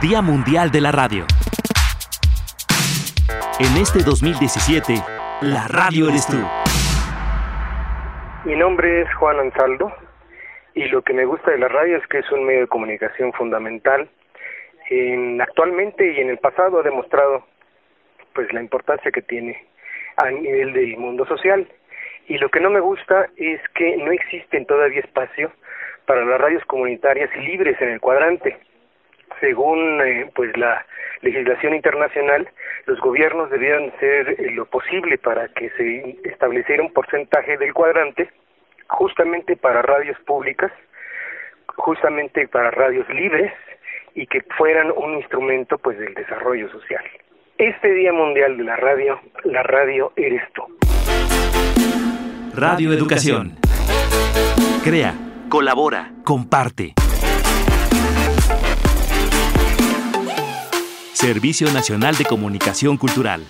Día Mundial de la Radio. En este 2017, la radio eres tú. Mi nombre es Juan Ansaldo y lo que me gusta de la radio es que es un medio de comunicación fundamental. En, actualmente y en el pasado ha demostrado pues la importancia que tiene a nivel del mundo social. Y lo que no me gusta es que no existen todavía espacio para las radios comunitarias libres en el cuadrante. Según eh, pues la legislación internacional, los gobiernos debían hacer eh, lo posible para que se estableciera un porcentaje del cuadrante justamente para radios públicas, justamente para radios libres y que fueran un instrumento pues del desarrollo social. Este Día Mundial de la Radio, la radio eres tú. Radio Educación. Crea, colabora, comparte. Servicio Nacional de Comunicación Cultural.